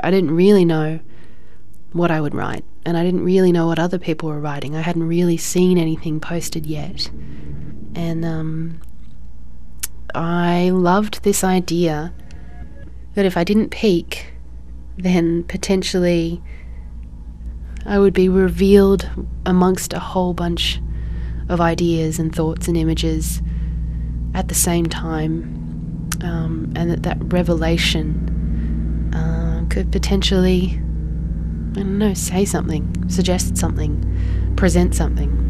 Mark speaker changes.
Speaker 1: I didn't really know what I would write, and I didn't really know what other people were writing. I hadn't really seen anything posted yet. And um, I loved this idea that if I didn't peek, then potentially I would be revealed amongst a whole bunch of ideas and thoughts and images at the same time, um, and that that revelation could potentially, I don't know, say something, suggest something, present something.